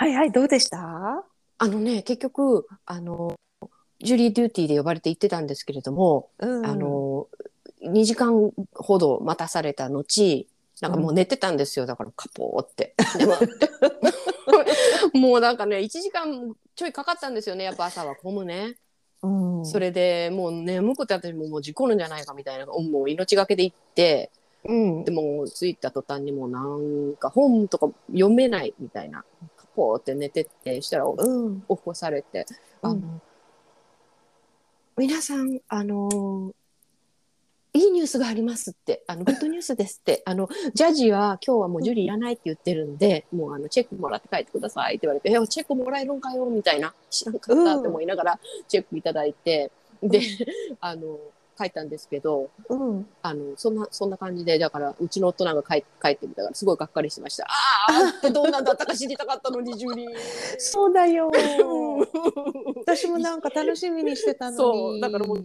はいはい、どうでした？あのね結局あのジュリー・デューティーで呼ばれて行ってたんですけれども、うん。あの2時間ほど待たされた後なんかもう寝てたんですよ。だからカポーって。でも もうなんかね1時間ちょいかかったんですよね。やっぱ朝は混むね。うん、それでもう眠くて私ももう事故るんじゃないかみたいなもう命がけで行ってうん。でも着いた途端にもうなんか本とか読めないみたいな。カポーって寝てってしたら起うん。こされて、あのうん皆さんあのいいニュースがありますってあのグッドニュースですってあのジャッジは今日はもうジュリーいらないって言ってるんで、もうあのチェックもらって帰ってくださいって言われて「えチェックもらえるんかよ」みたいな知らんかった？って思いながらチェックいただいて、で あの帰ったんですけどうん、あのそんなそんな感じでだからうちの夫なんか帰帰ってみたからすごいがっかりしてました。ああってどんなんだったか知りたかったのにジュリー。そうだよ。私もなんか楽しみにしてたのに。そうだからもう